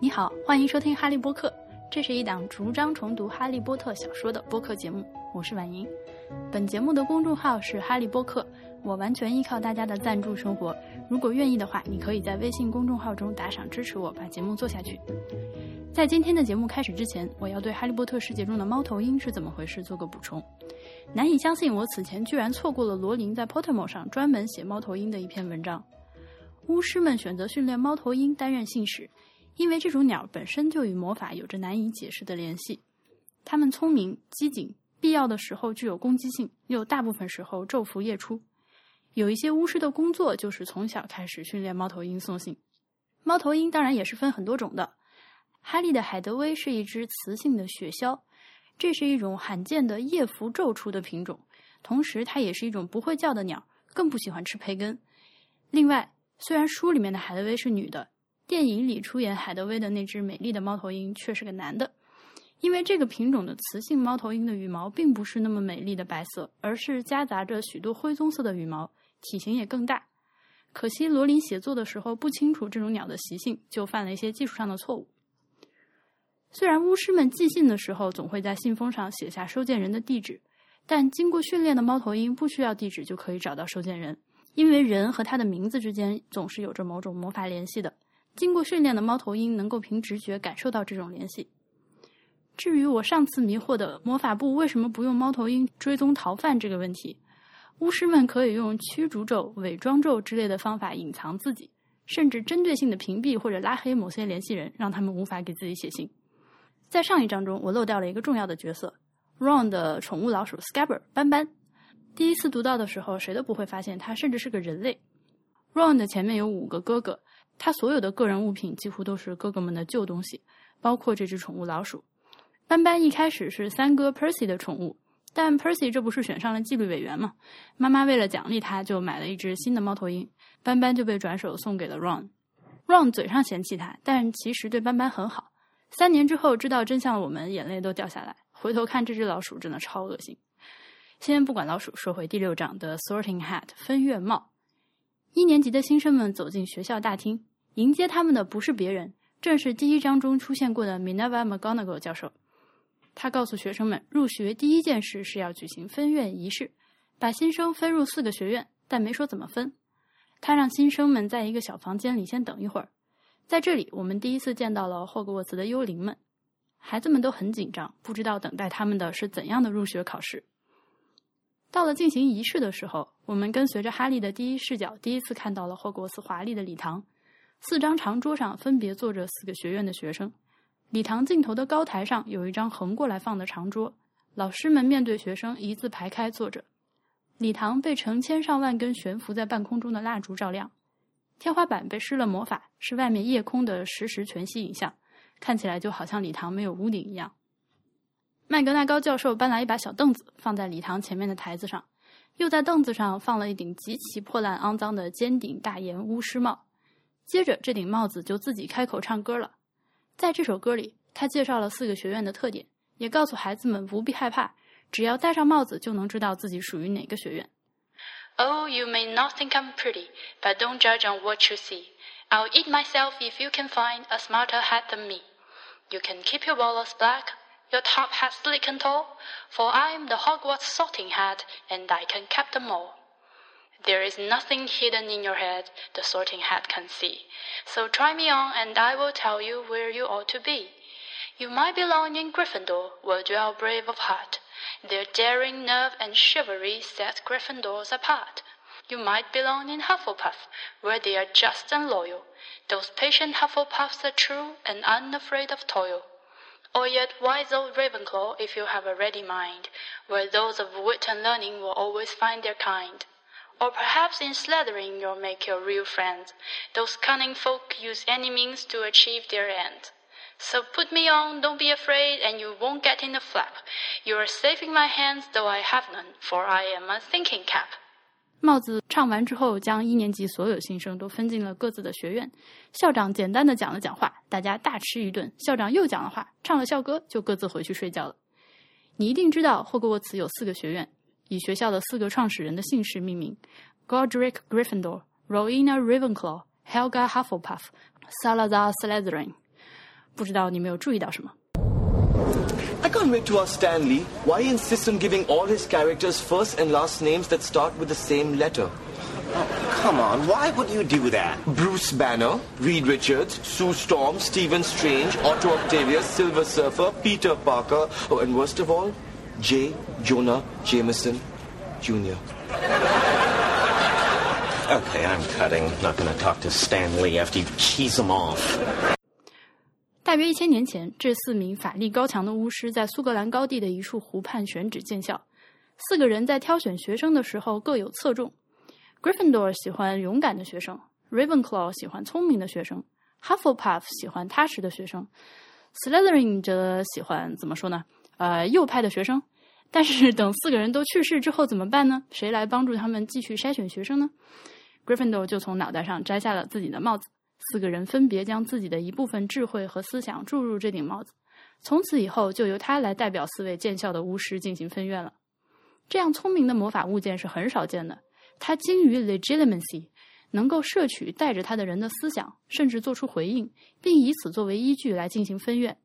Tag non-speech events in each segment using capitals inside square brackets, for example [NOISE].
你好，欢迎收听《哈利波特》，这是一档逐章重读《哈利波特》小说的播客节目，我是婉莹。本节目的公众号是哈利波特，我完全依靠大家的赞助生活。如果愿意的话，你可以在微信公众号中打赏支持我，把节目做下去。在今天的节目开始之前，我要对《哈利波特》世界中的猫头鹰是怎么回事做个补充。难以相信，我此前居然错过了罗琳在 Pottermore 上专门写猫头鹰的一篇文章。巫师们选择训练猫头鹰担任信使，因为这种鸟本身就与魔法有着难以解释的联系。它们聪明、机警，必要的时候具有攻击性，又大部分时候昼伏夜出。有一些巫师的工作就是从小开始训练猫头鹰送信。猫头鹰当然也是分很多种的。哈利的海德威是一只雌性的雪鸮，这是一种罕见的夜伏昼出的品种，同时它也是一种不会叫的鸟，更不喜欢吃培根。另外，虽然书里面的海德威是女的，电影里出演海德薇的那只美丽的猫头鹰却是个男的，因为这个品种的雌性猫头鹰的羽毛并不是那么美丽的白色，而是夹杂着许多灰棕色的羽毛，体型也更大。可惜罗琳写作的时候不清楚这种鸟的习性，就犯了一些技术上的错误。虽然巫师们寄信的时候总会在信封上写下收件人的地址，但经过训练的猫头鹰不需要地址就可以找到收件人，因为人和他的名字之间总是有着某种魔法联系的。经过训练的猫头鹰能够凭直觉感受到这种联系。至于我上次迷惑的魔法部为什么不用猫头鹰追踪逃犯这个问题，巫师们可以用驱逐咒、伪装咒之类的方法隐藏自己，甚至针对性的屏蔽或者拉黑某些联系人，让他们无法给自己写信。在上一章中，我漏掉了一个重要的角色，Ron 的宠物老鼠 Scabbard 斑斑。第一次读到的时候，谁都不会发现它甚至是个人类。Ron 的前面有五个哥哥，他所有的个人物品几乎都是哥哥们的旧东西，包括这只宠物老鼠。斑斑一开始是三哥 Percy 的宠物，但 Percy 这不是选上了纪律委员吗？妈妈为了奖励他，就买了一只新的猫头鹰，斑斑就被转手送给了 Ron。Ron 嘴上嫌弃他，但其实对斑斑很好。三年之后知道真相的我们眼泪都掉下来，回头看这只老鼠真的超恶心。先不管老鼠，说回第六章的 Sorting Hat 分院帽。一年级的新生们走进学校大厅，迎接他们的不是别人，正是第一章中出现过的 Minerva McGonagall 教授。他告诉学生们，入学第一件事是要举行分院仪式，把新生分入四个学院，但没说怎么分。他让新生们在一个小房间里先等一会儿。在这里，我们第一次见到了霍格沃茨的幽灵们。孩子们都很紧张，不知道等待他们的是怎样的入学考试。到了进行仪式的时候，我们跟随着哈利的第一视角，第一次看到了霍格沃茨华丽的礼堂。四张长桌上分别坐着四个学院的学生。礼堂尽头的高台上有一张横过来放的长桌，老师们面对学生一字排开坐着。礼堂被成千上万根悬浮在半空中的蜡烛照亮。天花板被施了魔法，是外面夜空的实时全息影像，看起来就好像礼堂没有屋顶一样。麦格纳高教授搬来一把小凳子，放在礼堂前面的台子上，又在凳子上放了一顶极其破烂、肮脏的尖顶大檐巫师帽。接着，这顶帽子就自己开口唱歌了。在这首歌里，他介绍了四个学院的特点，也告诉孩子们不必害怕，只要戴上帽子就能知道自己属于哪个学院。Oh, you may not think I'm pretty, but don't judge on what you see. I'll eat myself if you can find a smarter hat than me. You can keep your walls black, your top hat sleek and tall, for I'm the Hogwarts sorting hat, and I can cap them all. There is nothing hidden in your head the sorting hat can see. So try me on, and I will tell you where you ought to be. You might belong in Gryffindor, where dwell brave of heart. Their daring, nerve, and chivalry set Gryffindors apart. You might belong in Hufflepuff, where they are just and loyal. Those patient Hufflepuffs are true and unafraid of toil. Or yet wise old Ravenclaw, if you have a ready mind, where those of wit and learning will always find their kind. Or perhaps in Slytherin you'll make your real friends. Those cunning folk use any means to achieve their end. So put me on, don't be afraid, and you won't get in a flap. You are safe in my hands, though I have none, for I am a thinking cap. 帽子唱完之后，将一年级所有新生都分进了各自的学院。校长简单的讲了讲话，大家大吃一顿。校长又讲了话，唱了校歌，就各自回去睡觉了。你一定知道，霍格沃茨有四个学院，以学校的四个创始人的姓氏命名：Godric Gryffindor、Rowena Ravenclaw、Helga Hufflepuff、Salazar Slytherin。不知道你没有注意到什么？I can't wait to ask Stanley why he insists on giving all his characters first and last names that start with the same letter. Come on, why would you do that? Bruce Banner, Reed Richards, Sue Storm, Stephen Strange, Otto Octavius, Silver Surfer, Peter Parker, oh, and worst of all, J. Jonah Jameson Jr. Okay, I'm cutting. Not gonna talk to Stan Lee after you cheese him off. 大约一千年前，这四名法力高强的巫师在苏格兰高地的一处湖畔选址建校。四个人在挑选学生的时候各有侧重。Gryffindor 喜欢勇敢的学生，Ravenclaw 喜欢聪明的学生，Hufflepuff 喜欢踏实的学生，Slytherin 则喜欢怎么说呢？呃，右派的学生。但是等四个人都去世之后怎么办呢？谁来帮助他们继续筛选学生呢？Gryffindor 就从脑袋上摘下了自己的帽子。四个人分别将自己的一部分智慧和思想注入这顶帽子，从此以后就由他来代表四位见校的巫师进行分院了。这样聪明的魔法物件是很少见的，它精于 legitimacy，能够摄取带着它的人的思想，甚至做出回应，并以此作为依据来进行分院。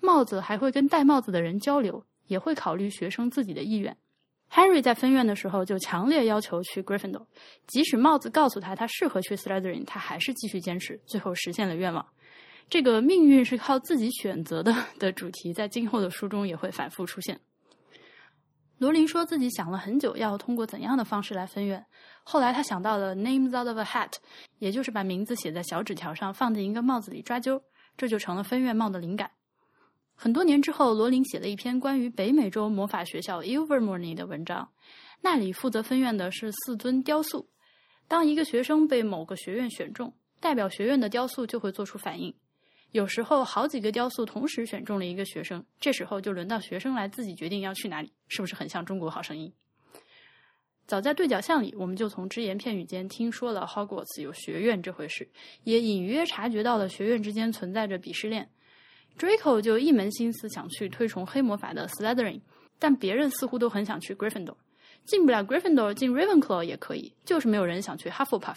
帽子还会跟戴帽子的人交流，也会考虑学生自己的意愿。Harry 在分院的时候就强烈要求去 Gryffindor，即使帽子告诉他他适合去 Slytherin，他还是继续坚持，最后实现了愿望。这个命运是靠自己选择的 [LAUGHS] 的主题，在今后的书中也会反复出现。罗琳说自己想了很久，要通过怎样的方式来分院。后来他想到了 names out of a hat，也就是把名字写在小纸条上，放进一个帽子里抓阄，这就成了分院帽的灵感。很多年之后，罗琳写了一篇关于北美洲魔法学校 Ilvermorny 的文章。那里负责分院的是四尊雕塑。当一个学生被某个学院选中，代表学院的雕塑就会做出反应。有时候，好几个雕塑同时选中了一个学生，这时候就轮到学生来自己决定要去哪里，是不是很像《中国好声音》？早在对角巷里，我们就从只言片语间听说了 Hogwarts 有学院这回事，也隐约察觉到了学院之间存在着鄙视链。Draco 就一门心思想去推崇黑魔法的 Slytherin，但别人似乎都很想去 Gryffindor。进不了 Gryffindor，进 Ravenclaw 也可以，就是没有人想去 Hufflepuff。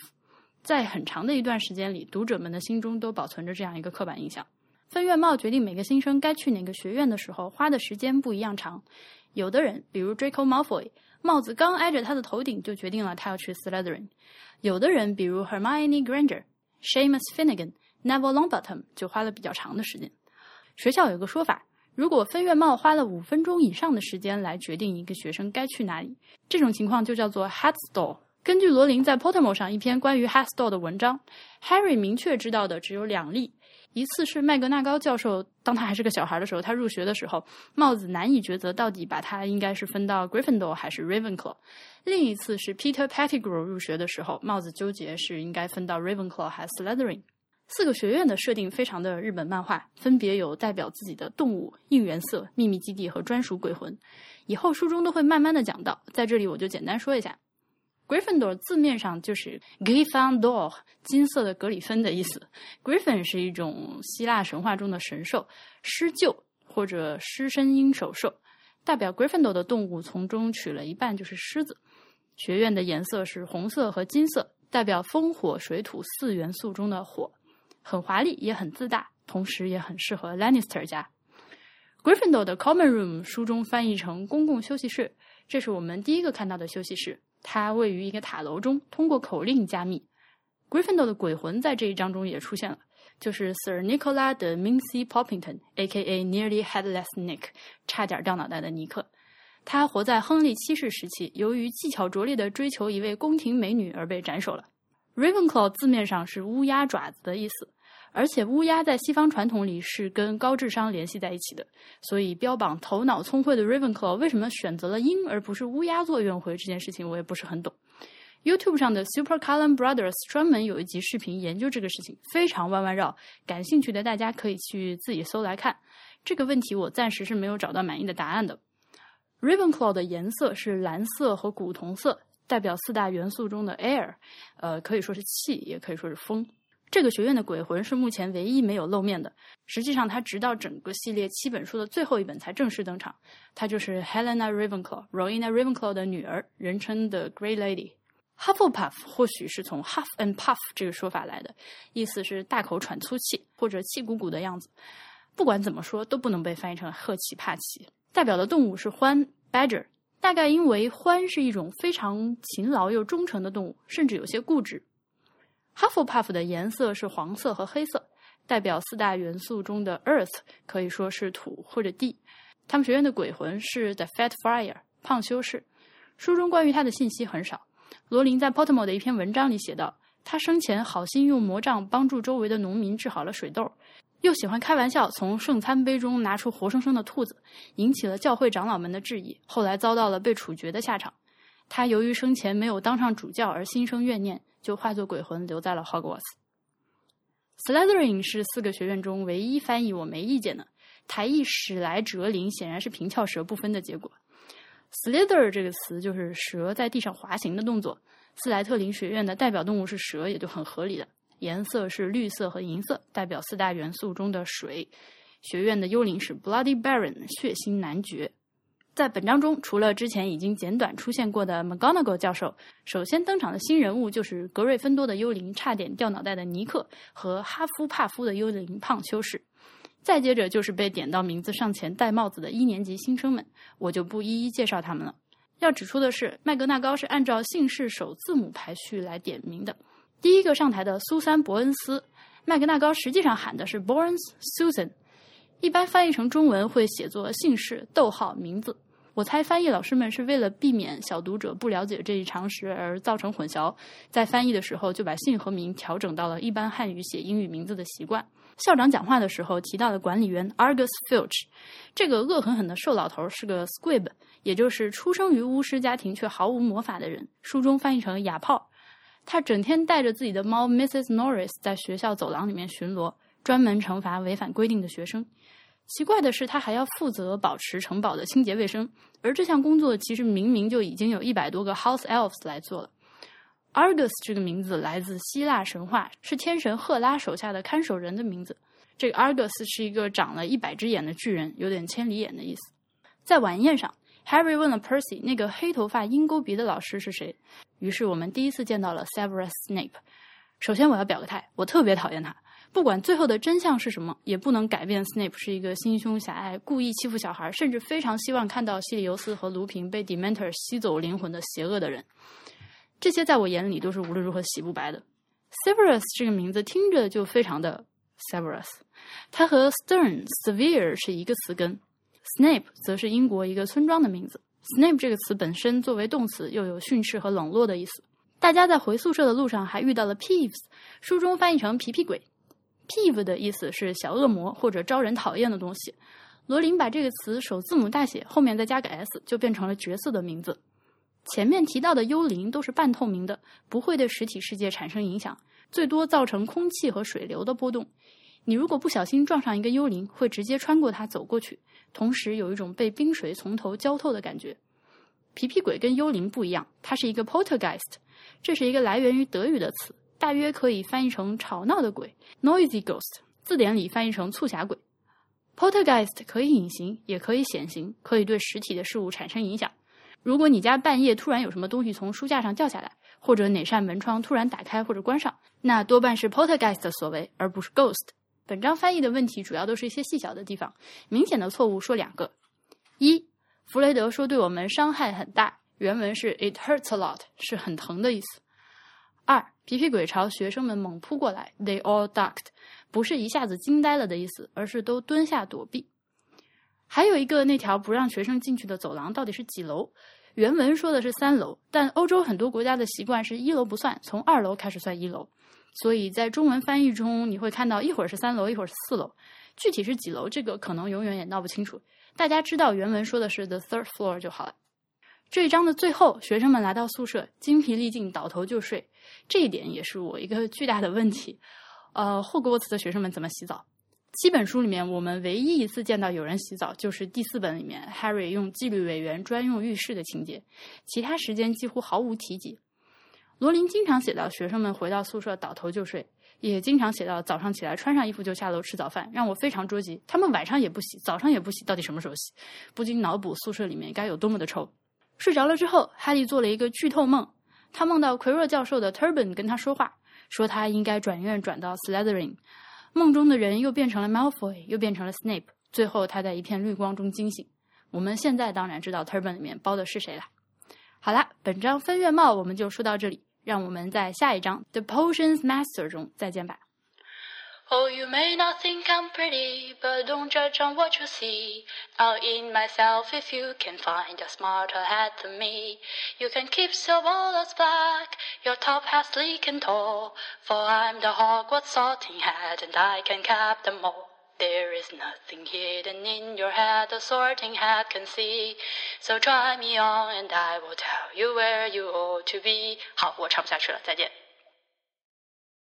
在很长的一段时间里，读者们的心中都保存着这样一个刻板印象。分院帽决定每个新生该去哪个学院的时候，花的时间不一样长。有的人，比如 Draco Malfoy，帽子刚挨着他的头顶就决定了他要去 Slytherin；有的人，比如 Hermione Granger、Seamus Finnegan、Neville Longbottom，就花了比较长的时间。学校有个说法。如果分院帽花了五分钟以上的时间来决定一个学生该去哪里，这种情况就叫做 hat store。根据罗琳在 Pottermore 上一篇关于 hat store 的文章，Harry 明确知道的只有两例：一次是麦格纳高教授当他还是个小孩的时候，他入学的时候，帽子难以抉择到底把他应该是分到 Gryffindor 还是 Ravenclaw；另一次是 Peter Pettigrew 入学的时候，帽子纠结是应该分到 Ravenclaw 还是 Slytherin。四个学院的设定非常的日本漫画，分别有代表自己的动物、应援色、秘密基地和专属鬼魂。以后书中都会慢慢的讲到，在这里我就简单说一下。Gryffindor 字面上就是 Gryffindor 金色的格里芬的意思。Griffin 是一种希腊神话中的神兽，狮鹫或者狮身鹰首兽，代表 Gryffindor 的动物从中取了一半就是狮子。学院的颜色是红色和金色，代表风火水土四元素中的火。很华丽，也很自大，同时也很适合 Lannister 家。Gryffindor 的 Common Room 书中翻译成公共休息室，这是我们第一个看到的休息室。它位于一个塔楼中，通过口令加密。Gryffindor 的鬼魂在这一章中也出现了，就是 Sir Nicola 的 Mincy Poppington，A.K.A. Nearly Headless Nick，差点掉脑袋的尼克。他活在亨利七世时期，由于技巧拙劣的追求一位宫廷美女而被斩首了。Ravenclaw 字面上是乌鸦爪子的意思，而且乌鸦在西方传统里是跟高智商联系在一起的，所以标榜头脑聪慧的 Ravenclaw 为什么选择了鹰而不是乌鸦做院徽这件事情，我也不是很懂。YouTube 上的 Super Column Brothers 专门有一集视频研究这个事情，非常弯弯绕，感兴趣的大家可以去自己搜来看。这个问题我暂时是没有找到满意的答案的。Ravenclaw 的颜色是蓝色和古铜色。代表四大元素中的 air，呃，可以说是气，也可以说是风。这个学院的鬼魂是目前唯一没有露面的。实际上，他直到整个系列七本书的最后一本才正式登场。她就是 Helena Ravenclaw，Rowena Ravenclaw 的女儿，人称的 Grey Lady。Hufflepuff 或许是从 huff and puff 这个说法来的，意思是大口喘粗气或者气鼓鼓的样子。不管怎么说，都不能被翻译成赫奇帕奇。代表的动物是獾 （badger），大概因为獾是一种非常勤劳又忠诚的动物，甚至有些固执。Puff puff 的颜色是黄色和黑色，代表四大元素中的 Earth，可以说是土或者地。他们学院的鬼魂是 The Fat Friar，胖修士。书中关于他的信息很少。罗琳在 Pottermore 的一篇文章里写道，他生前好心用魔杖帮助周围的农民治好了水痘，又喜欢开玩笑从圣餐杯中拿出活生生的兔子，引起了教会长老们的质疑，后来遭到了被处决的下场。他由于生前没有当上主教而心生怨念。就化作鬼魂留在了 Hogwarts。Slytherin 是四个学院中唯一翻译我没意见的，台译史莱哲林显然是平翘舌不分的结果。Slither 这个词就是蛇在地上滑行的动作。斯莱特林学院的代表动物是蛇，也就很合理的。颜色是绿色和银色，代表四大元素中的水。学院的幽灵是 Bloody Baron，血腥男爵。在本章中，除了之前已经简短出现过的 McGonagall 教授，首先登场的新人物就是格瑞芬多的幽灵差点掉脑袋的尼克和哈夫帕夫的幽灵胖修士。再接着就是被点到名字上前戴帽子的一年级新生们，我就不一一介绍他们了。要指出的是，麦格纳高是按照姓氏首字母排序来点名的。第一个上台的苏珊·伯恩斯，麦格纳高实际上喊的是 Borns Susan，一般翻译成中文会写作姓氏逗号名字。我猜翻译老师们是为了避免小读者不了解这一常识而造成混淆，在翻译的时候就把姓和名调整到了一般汉语写英语名字的习惯。校长讲话的时候提到了管理员 Argus Filch，这个恶狠狠的瘦老头是个 Squib，也就是出生于巫师家庭却毫无魔法的人，书中翻译成哑炮。他整天带着自己的猫 Mrs Norris 在学校走廊里面巡逻，专门惩罚违反规定的学生。奇怪的是，他还要负责保持城堡的清洁卫生，而这项工作其实明明就已经有一百多个 House Elves 来做了。Argus 这个名字来自希腊神话，是天神赫拉手下的看守人的名字。这个 Argus 是一个长了一百只眼的巨人，有点千里眼的意思。在晚宴上，Harry 问了 Percy 那个黑头发鹰钩鼻的老师是谁，于是我们第一次见到了 Severus Snape。首先，我要表个态，我特别讨厌他。不管最后的真相是什么，也不能改变 Snape 是一个心胸狭隘、故意欺负小孩，甚至非常希望看到西里尤斯和卢平被 Dementor 吸走灵魂的邪恶的人。这些在我眼里都是无论如何洗不白的。Severus 这个名字听着就非常的 Severus，它和 Stern、Severe 是一个词根。Snape 则是英国一个村庄的名字。Snape 这个词本身作为动词，又有训斥和冷落的意思。大家在回宿舍的路上还遇到了 Peeves，书中翻译成皮皮鬼。Peeve 的意思是小恶魔或者招人讨厌的东西。罗琳把这个词首字母大写，后面再加个 s，就变成了角色的名字。前面提到的幽灵都是半透明的，不会对实体世界产生影响，最多造成空气和水流的波动。你如果不小心撞上一个幽灵，会直接穿过它走过去，同时有一种被冰水从头浇透的感觉。皮皮鬼跟幽灵不一样，它是一个 poltergeist，这是一个来源于德语的词。大约可以翻译成吵闹的鬼 （noisy ghost），字典里翻译成促狭鬼。Poltergeist 可以隐形，也可以显形，可以对实体的事物产生影响。如果你家半夜突然有什么东西从书架上掉下来，或者哪扇门窗突然打开或者关上，那多半是 Poltergeist 的所为，而不是 ghost。本章翻译的问题主要都是一些细小的地方，明显的错误说两个：一，弗雷德说对我们伤害很大，原文是 It hurts a lot，是很疼的意思。二皮皮鬼朝学生们猛扑过来，They all ducked，不是一下子惊呆了的意思，而是都蹲下躲避。还有一个那条不让学生进去的走廊到底是几楼？原文说的是三楼，但欧洲很多国家的习惯是一楼不算，从二楼开始算一楼。所以在中文翻译中，你会看到一会儿是三楼，一会儿是四楼，具体是几楼，这个可能永远也闹不清楚。大家知道原文说的是 the third floor 就好了。这一章的最后，学生们来到宿舍，精疲力尽，倒头就睡。这一点也是我一个巨大的问题。呃，霍格沃茨的学生们怎么洗澡？七本书里面，我们唯一一次见到有人洗澡，就是第四本里面 Harry 用纪律委员专用浴室的情节，其他时间几乎毫无提及。罗琳经常写到学生们回到宿舍倒头就睡，也经常写到早上起来穿上衣服就下楼吃早饭，让我非常着急。他们晚上也不洗，早上也不洗，到底什么时候洗？不禁脑补宿舍里面该有多么的臭。睡着了之后，哈利做了一个剧透梦。他梦到奎若教授的 Turban 跟他说话，说他应该转院转到 Slytherin。梦中的人又变成了 Malfoy，又变成了 Snape。最后他在一片绿光中惊醒。我们现在当然知道 Turban 里面包的是谁了。好啦，本章分月帽我们就说到这里，让我们在下一章 The Potions Master 中再见吧。Oh, you may not think I'm pretty, but don't judge on what you see. I'll eat myself if you can find a smarter hat than me. You can keep your walls black, your top hat sleek and tall, for I'm the Hogwarts sorting hat and I can cap them all. There is nothing hidden in your hat the sorting hat can see. So try me on and I will tell you where you ought to be. 好，我唱不下去了，再见。